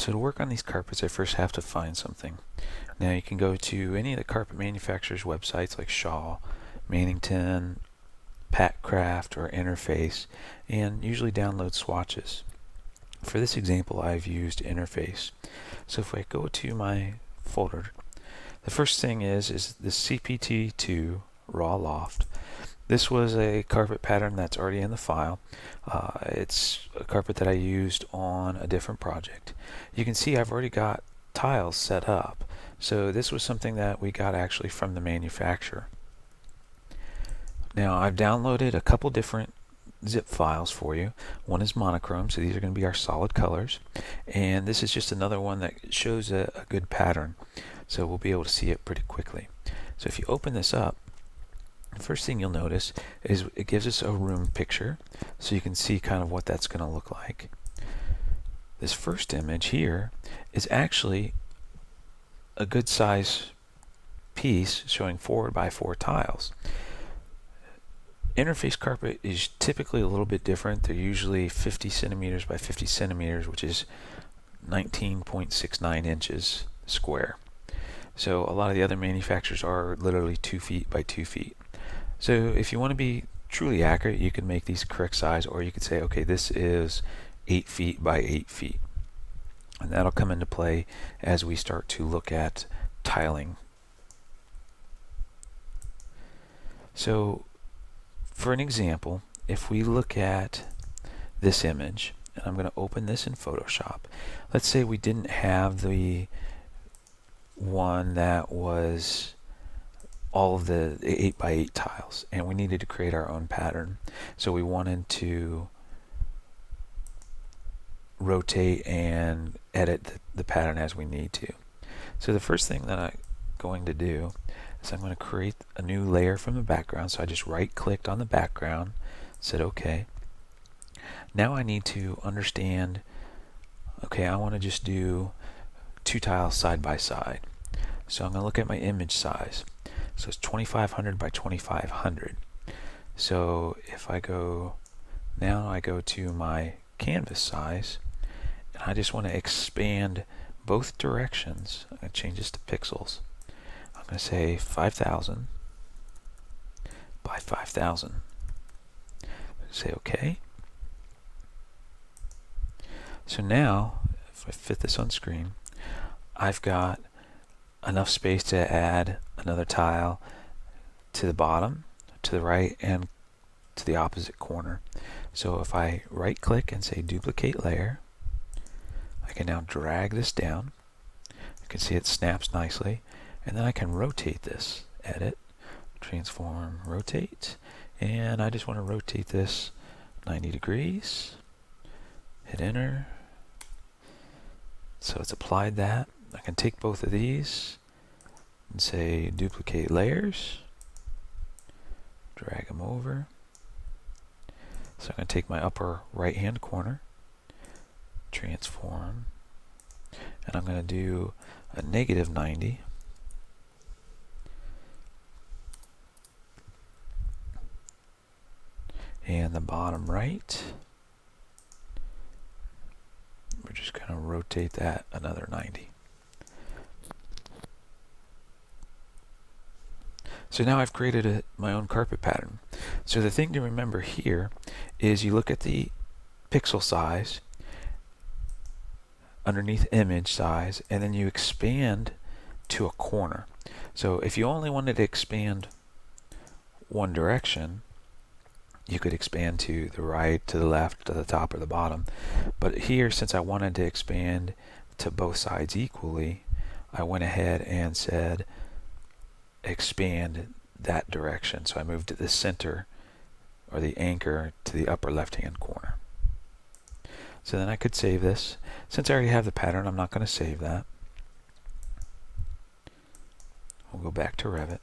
So to work on these carpets I first have to find something. Now you can go to any of the carpet manufacturers websites like Shaw, Mannington, Patcraft or Interface and usually download swatches. For this example I've used Interface. So if I go to my folder the first thing is is the CPT2 raw loft. This was a carpet pattern that's already in the file. Uh, it's a carpet that I used on a different project. You can see I've already got tiles set up. So this was something that we got actually from the manufacturer. Now I've downloaded a couple different zip files for you. One is monochrome, so these are going to be our solid colors. And this is just another one that shows a, a good pattern. So we'll be able to see it pretty quickly. So if you open this up, first thing you'll notice is it gives us a room picture so you can see kind of what that's going to look like. This first image here is actually a good size piece showing 4 by 4 tiles. Interface carpet is typically a little bit different. They're usually 50 centimeters by 50 centimeters, which is 19.69 inches square. So a lot of the other manufacturers are literally 2 feet by 2 feet. So if you want to be truly accurate, you can make these correct size, or you could say, okay, this is 8 feet by 8 feet. And that'll come into play as we start to look at tiling. So for an example, if we look at this image, and I'm going to open this in Photoshop. Let's say we didn't have the one that was all of the 8 by 8 tiles and we needed to create our own pattern so we wanted to rotate and edit the, the pattern as we need to so the first thing that I'm going to do is I'm going to create a new layer from the background. So I just right clicked on the background, said OK. Now I need to understand, okay, I want to just do two tiles side by side. So I'm going to look at my image size. So it's 2500 by 2500. So if I go, now I go to my canvas size, and I just want to expand both directions. I'm going to change this to pixels. I'm going to say 5,000 by 5,000. Say OK. So now, if I fit this on screen, I've got enough space to add another tile to the bottom, to the right, and to the opposite corner. So if I right click and say duplicate layer, I can now drag this down. You can see it snaps nicely. And then I can rotate this. Edit, transform, rotate. And I just want to rotate this 90 degrees. Hit enter. So it's applied that. I can take both of these and say duplicate layers. Drag them over. So I'm going to take my upper right hand corner, transform, and I'm going to do a negative 90 and the bottom right. We're just going to rotate that another 90. So now I've created a, my own carpet pattern. So the thing to remember here is you look at the pixel size underneath image size and then you expand to a corner. So if you only wanted to expand one direction, you could expand to the right, to the left, to the top, or the bottom. But here, since I wanted to expand to both sides equally, I went ahead and said expand that direction. So I moved the center or the anchor to the upper left hand corner. So then I could save this. Since I already have the pattern, I'm not going to save that. We'll go back to Revit.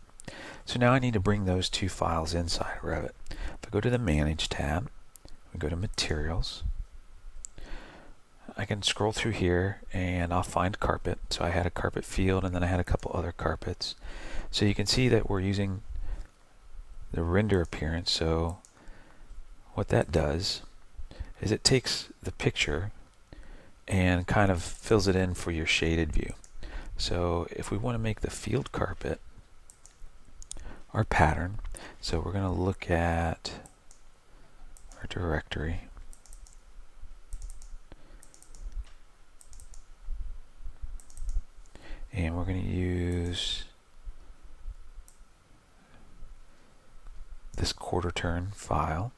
So now I need to bring those two files inside Revit. If I go to the Manage tab, we go to Materials, I can scroll through here and I'll find carpet. So I had a carpet field and then I had a couple other carpets. So you can see that we're using the render appearance. So what that does is it takes the picture and kind of fills it in for your shaded view. So if we want to make the field carpet our pattern, so we're going to look at our directory. And we're going to use this quarter turn file.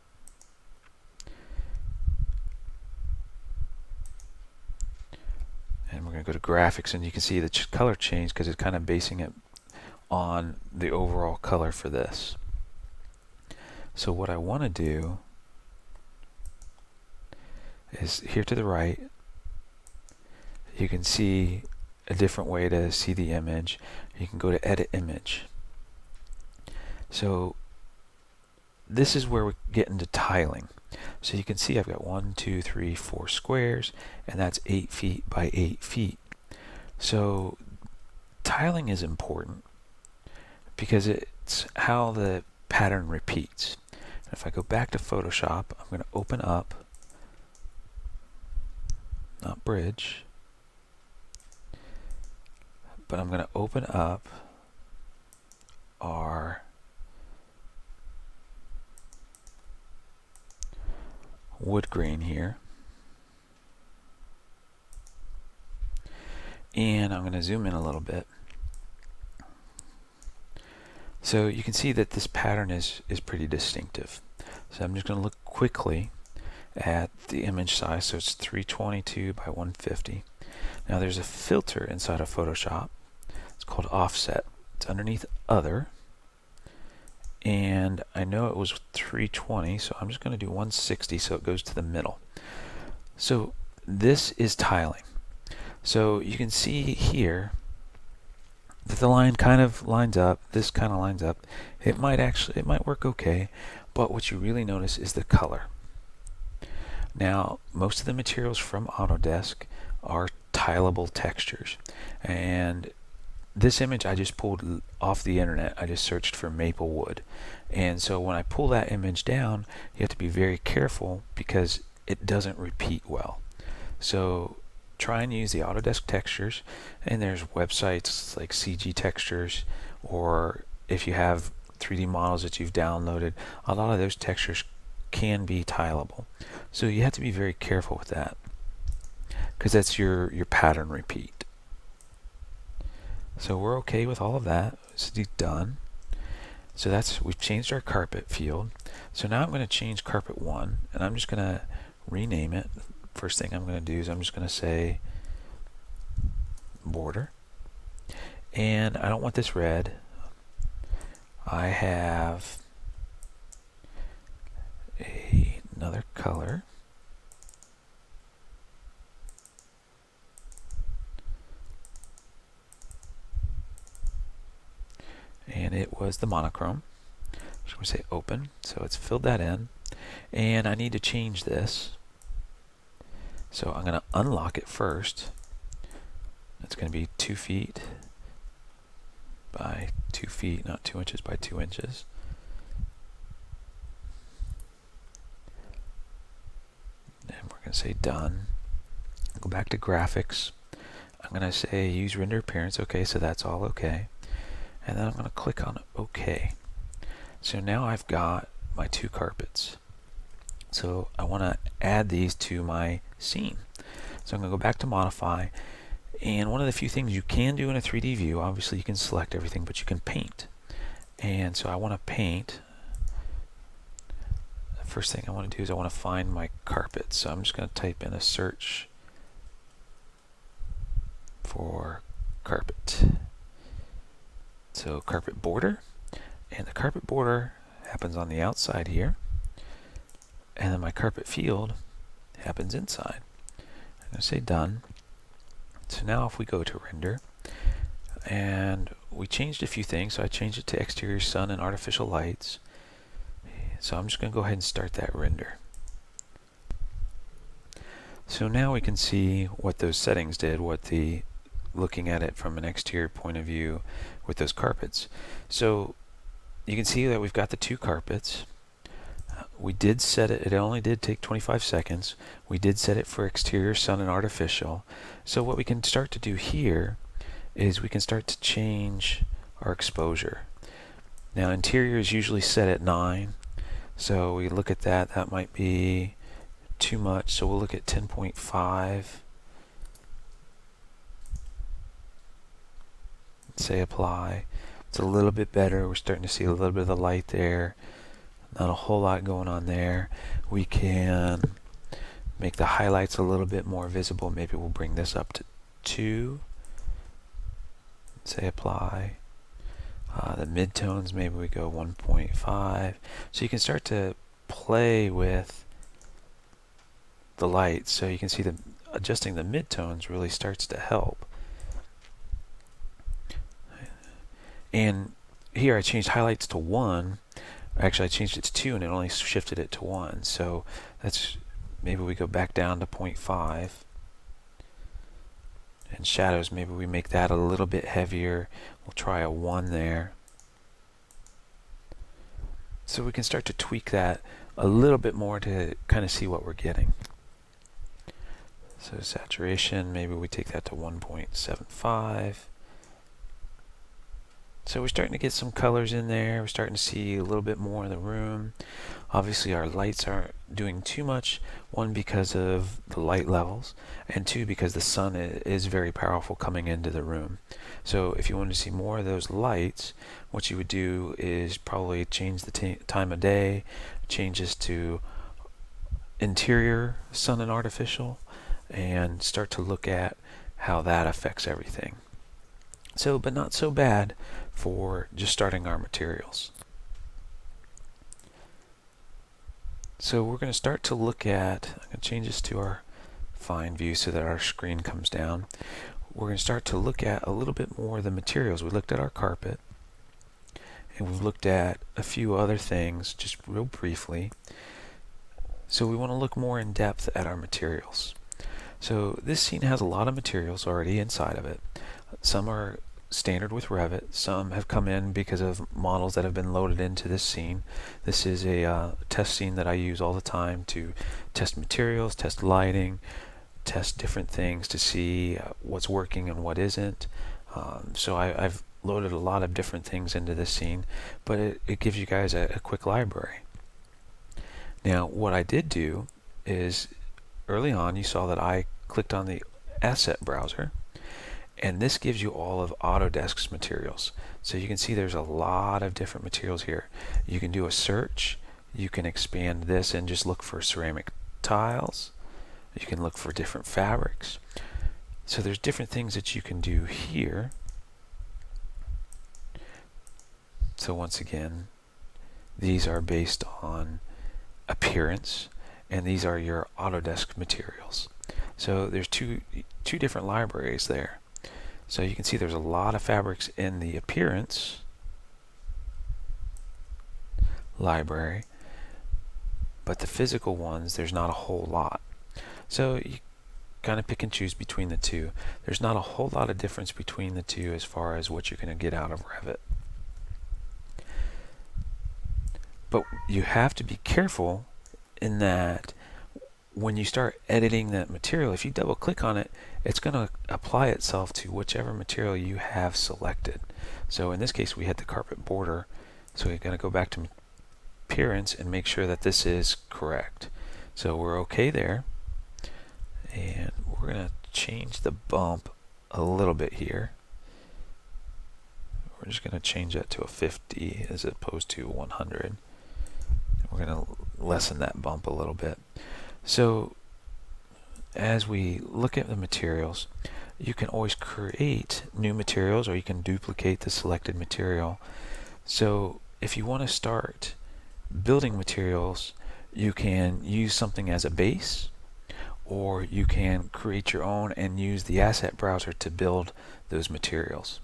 And we're going to go to graphics and you can see the ch color change because it's kind of basing it on the overall color for this. So what I want to do is here to the right you can see a different way to see the image. You can go to edit image. So this is where we get into tiling. So you can see I've got one, two, three, four squares, and that's eight feet by eight feet. So tiling is important because it's how the pattern repeats. And if I go back to Photoshop, I'm going to open up, not bridge, but I'm going to open up our wood grain here. And I'm going to zoom in a little bit. So you can see that this pattern is, is pretty distinctive. So I'm just going to look quickly at the image size. So it's 322 by 150. Now there's a filter inside of Photoshop. It's called offset. It's underneath other and I know it was 320 so I'm just going to do 160 so it goes to the middle. So this is tiling. So you can see here that the line kind of lines up this kind of lines up. It might actually it might work okay but what you really notice is the color. Now most of the materials from Autodesk are tileable textures and this image I just pulled off the internet. I just searched for maple wood. And so when I pull that image down, you have to be very careful because it doesn't repeat well. So try and use the Autodesk textures and there's websites like CG Textures or if you have 3D models that you've downloaded, a lot of those textures can be tileable. So you have to be very careful with that because that's your, your pattern repeat. So we're okay with all of that. It's done. So that's we've changed our carpet field. So now I'm going to change carpet one, and I'm just going to rename it. First thing I'm going to do is I'm just going to say border, and I don't want this red. I have a, another color. And it was the monochrome. So we say open, so it's filled that in, and I need to change this. So I'm going to unlock it first. It's going to be two feet by two feet, not two inches by two inches. And we're going to say done. Go back to graphics. I'm going to say use render appearance. Okay, so that's all okay and then I'm going to click on OK. So now I've got my two carpets. So I want to add these to my scene. So I'm going to go back to modify and one of the few things you can do in a 3D view, obviously you can select everything, but you can paint. And so I want to paint. The first thing I want to do is I want to find my carpet. So I'm just going to type in a search for carpet. So carpet border, and the carpet border happens on the outside here, and then my carpet field happens inside. I'm going to say done. So now if we go to render, and we changed a few things, so I changed it to exterior sun and artificial lights. So I'm just going to go ahead and start that render. So now we can see what those settings did, what the looking at it from an exterior point of view with those carpets. So you can see that we've got the two carpets. Uh, we did set it, it only did take 25 seconds. We did set it for exterior sun and artificial. So what we can start to do here is we can start to change our exposure. Now interior is usually set at 9. So we look at that, that might be too much. So we'll look at 10.5. Say apply. It's a little bit better. We're starting to see a little bit of the light there. Not a whole lot going on there. We can make the highlights a little bit more visible. Maybe we'll bring this up to 2. Say apply. Uh, the midtones, maybe we go 1.5. So you can start to play with the light. So you can see the adjusting the midtones really starts to help. And here I changed highlights to 1 Actually, I changed it to 2 and it only shifted it to 1. So that's maybe we go back down to 0.5. And shadows, maybe we make that a little bit heavier. We'll try a 1 there. So we can start to tweak that a little bit more to kind of see what we're getting. So saturation, maybe we take that to 1.75. So we're starting to get some colors in there. We're starting to see a little bit more of the room. Obviously our lights aren't doing too much. One, because of the light levels. And two, because the sun is very powerful coming into the room. So if you want to see more of those lights, what you would do is probably change the time of day, changes to interior sun and artificial, and start to look at how that affects everything. So, but not so bad for just starting our materials. So we're going to start to look at, I'm going to change this to our fine view so that our screen comes down. We're going to start to look at a little bit more of the materials. We looked at our carpet and we've looked at a few other things just real briefly. So we want to look more in depth at our materials. So this scene has a lot of materials already inside of it. Some are standard with Revit. Some have come in because of models that have been loaded into this scene. This is a uh, test scene that I use all the time to test materials, test lighting, test different things to see uh, what's working and what isn't. Um, so I, have loaded a lot of different things into this scene, but it, it gives you guys a, a quick library. Now what I did do is early on you saw that I clicked on the asset browser and this gives you all of Autodesk's materials. So you can see there's a lot of different materials here. You can do a search. You can expand this and just look for ceramic tiles. You can look for different fabrics. So there's different things that you can do here. So once again, these are based on appearance and these are your Autodesk materials. So there's two two different libraries there. So you can see there's a lot of fabrics in the appearance library, but the physical ones, there's not a whole lot. So you kind of pick and choose between the two. There's not a whole lot of difference between the two as far as what you're going to get out of Revit. But you have to be careful in that when you start editing that material, if you double click on it, it's going to apply itself to whichever material you have selected. So in this case, we had the carpet border. So we're going to go back to appearance and make sure that this is correct. So we're okay there. And we're going to change the bump a little bit here. We're just going to change that to a 50 as opposed to 100. We're going to lessen that bump a little bit. So as we look at the materials, you can always create new materials or you can duplicate the selected material. So if you want to start building materials, you can use something as a base or you can create your own and use the asset browser to build those materials.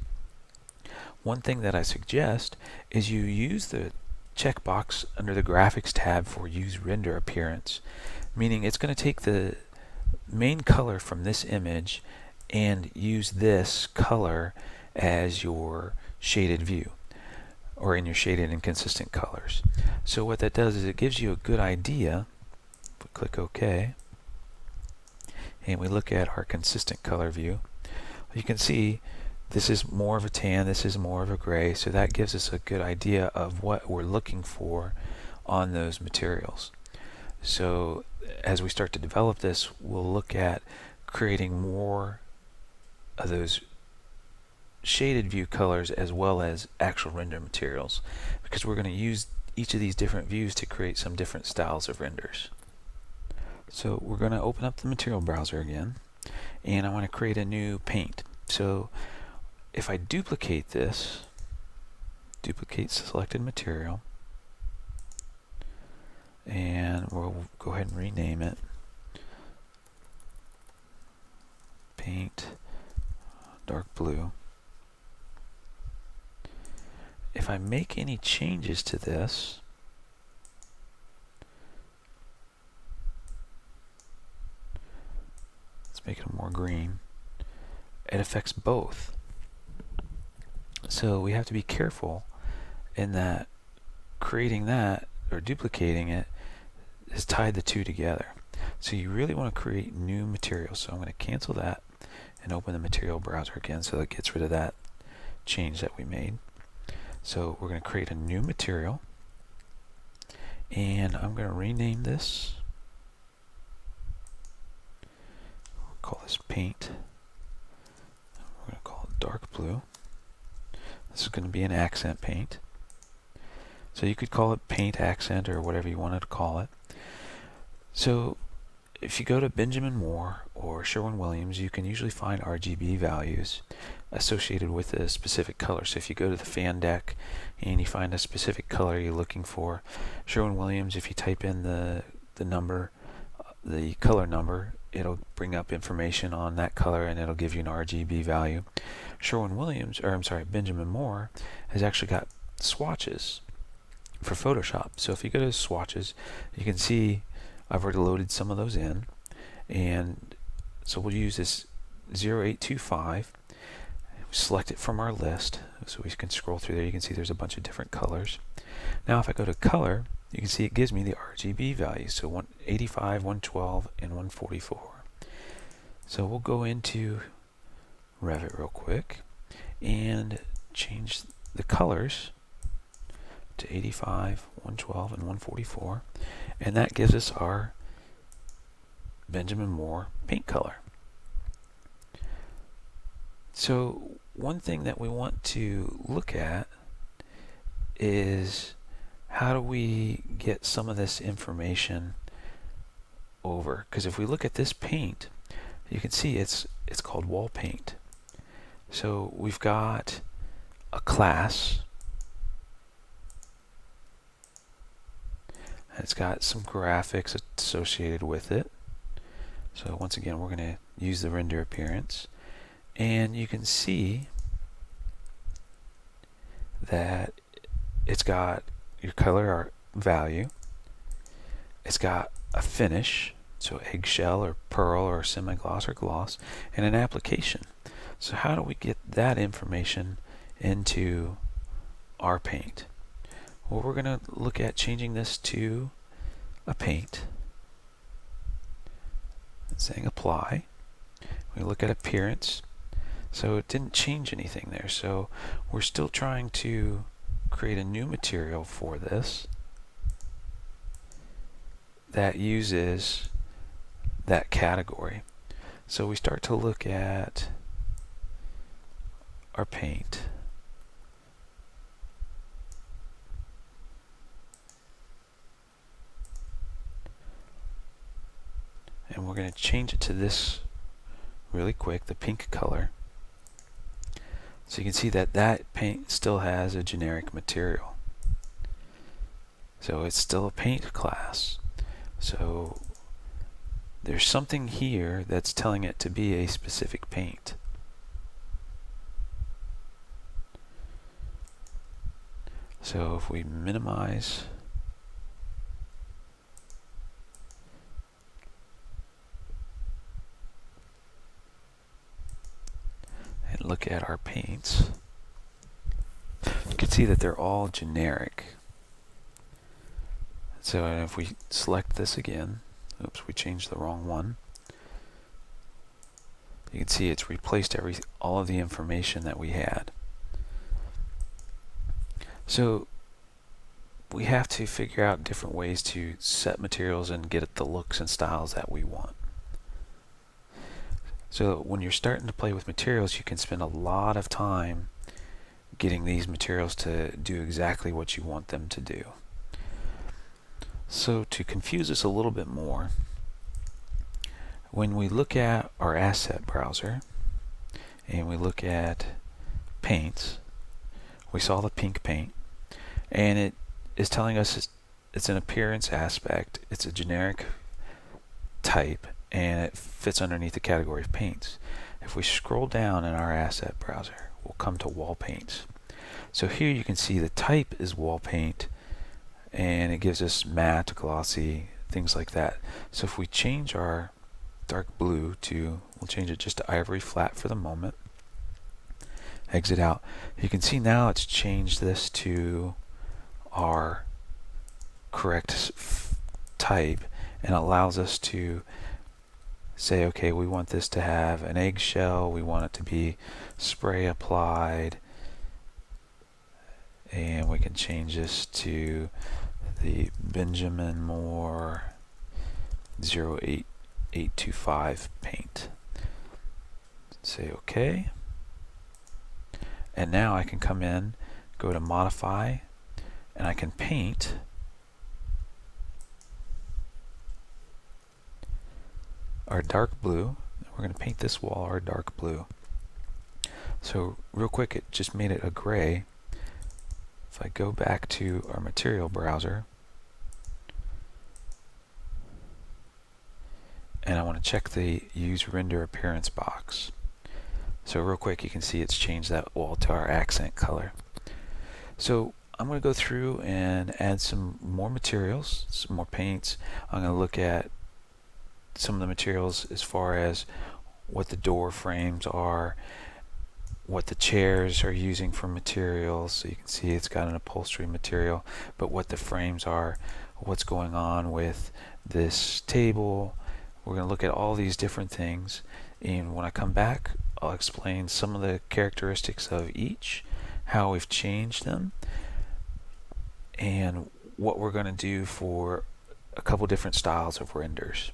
One thing that I suggest is you use the checkbox under the graphics tab for use render appearance meaning it's going to take the main color from this image and use this color as your shaded view. or in your shaded and consistent colors. So what that does is it gives you a good idea. We click OK, and we look at our consistent color view. You can see this is more of a tan, this is more of a gray, so that gives us a good idea of what we're looking for on those materials. So as we start to develop this, we'll look at creating more of those shaded view colors as well as actual render materials because we're going to use each of these different views to create some different styles of renders. So we're going to open up the material browser again and I want to create a new paint. So if I duplicate this, duplicate selected material, and we'll go ahead and rename it. Paint dark blue. If I make any changes to this, let's make it more green, it affects both. So we have to be careful in that creating that or duplicating it is tied the two together. So you really want to create new material. So I'm going to cancel that and open the material browser again so that gets rid of that change that we made. So we're going to create a new material and I'm going to rename this. We'll call this paint. We're going to call it dark blue. This is going to be an accent paint. So you could call it paint accent or whatever you wanted to call it. So if you go to Benjamin Moore or Sherwin-Williams, you can usually find RGB values associated with a specific color. So if you go to the fan deck and you find a specific color you're looking for, Sherwin-Williams, if you type in the, the number, the color number, it'll bring up information on that color and it'll give you an RGB value. Sherwin-Williams, or I'm sorry, Benjamin Moore, has actually got swatches for Photoshop. So if you go to swatches, you can see I've already loaded some of those in. And so we'll use this 0825 select it from our list. So we can scroll through there. You can see there's a bunch of different colors. Now if I go to color you can see it gives me the RGB values so 185 112 and 144 so we'll go into Revit real quick and change the colors to 85 112 and 144 and that gives us our Benjamin Moore paint color. So one thing that we want to look at is how do we get some of this information over? Because if we look at this paint you can see it's it's called wall paint. So we've got a class it's got some graphics associated with it. So once again we're going to use the render appearance. And you can see that it's got your color or value. It's got a finish so eggshell or pearl or semi-gloss or gloss and an application. So how do we get that information into our paint well we're going to look at changing this to a paint saying apply we look at appearance so it didn't change anything there. So we're still trying to create a new material for this that uses that category. So we start to look at our paint. And we're going to change it to this really quick, the pink color. So you can see that that paint still has a generic material. So it's still a paint class. So there's something here that's telling it to be a specific paint. So if we minimize our paints. you can see that they're all generic. So if we select this again, oops, we changed the wrong one. You can see it's replaced every all of the information that we had. So we have to figure out different ways to set materials and get the looks and styles that we want. So when you're starting to play with materials, you can spend a lot of time getting these materials to do exactly what you want them to do. So to confuse us a little bit more, when we look at our asset browser and we look at paints, we saw the pink paint and it is telling us it's, an appearance aspect, it's a generic type and it fits underneath the category of paints. If we scroll down in our asset browser, we'll come to wall paints. So here you can see the type is wall paint and it gives us matte, glossy, things like that. So if we change our dark blue to, we'll change it just to ivory flat for the moment, exit out, you can see now it's changed this to our correct type and allows us to say okay we want this to have an eggshell we want it to be spray applied and we can change this to the Benjamin Moore 08825 paint. Say okay. And now I can come in go to modify and I can paint our dark blue. We're going to paint this wall our dark blue. So real quick, it just made it a gray. If I go back to our material browser, and I want to check the use render appearance box. So real quick, you can see it's changed that wall to our accent color. So I'm going to go through and add some more materials, some more paints. I'm going to look at some of the materials as far as what the door frames are, what the chairs are using for materials. So you can see it's got an upholstery material, but what the frames are, what's going on with this table. We're going to look at all these different things. And when I come back, I'll explain some of the characteristics of each, how we've changed them, and what we're going to do for a couple different styles of renders.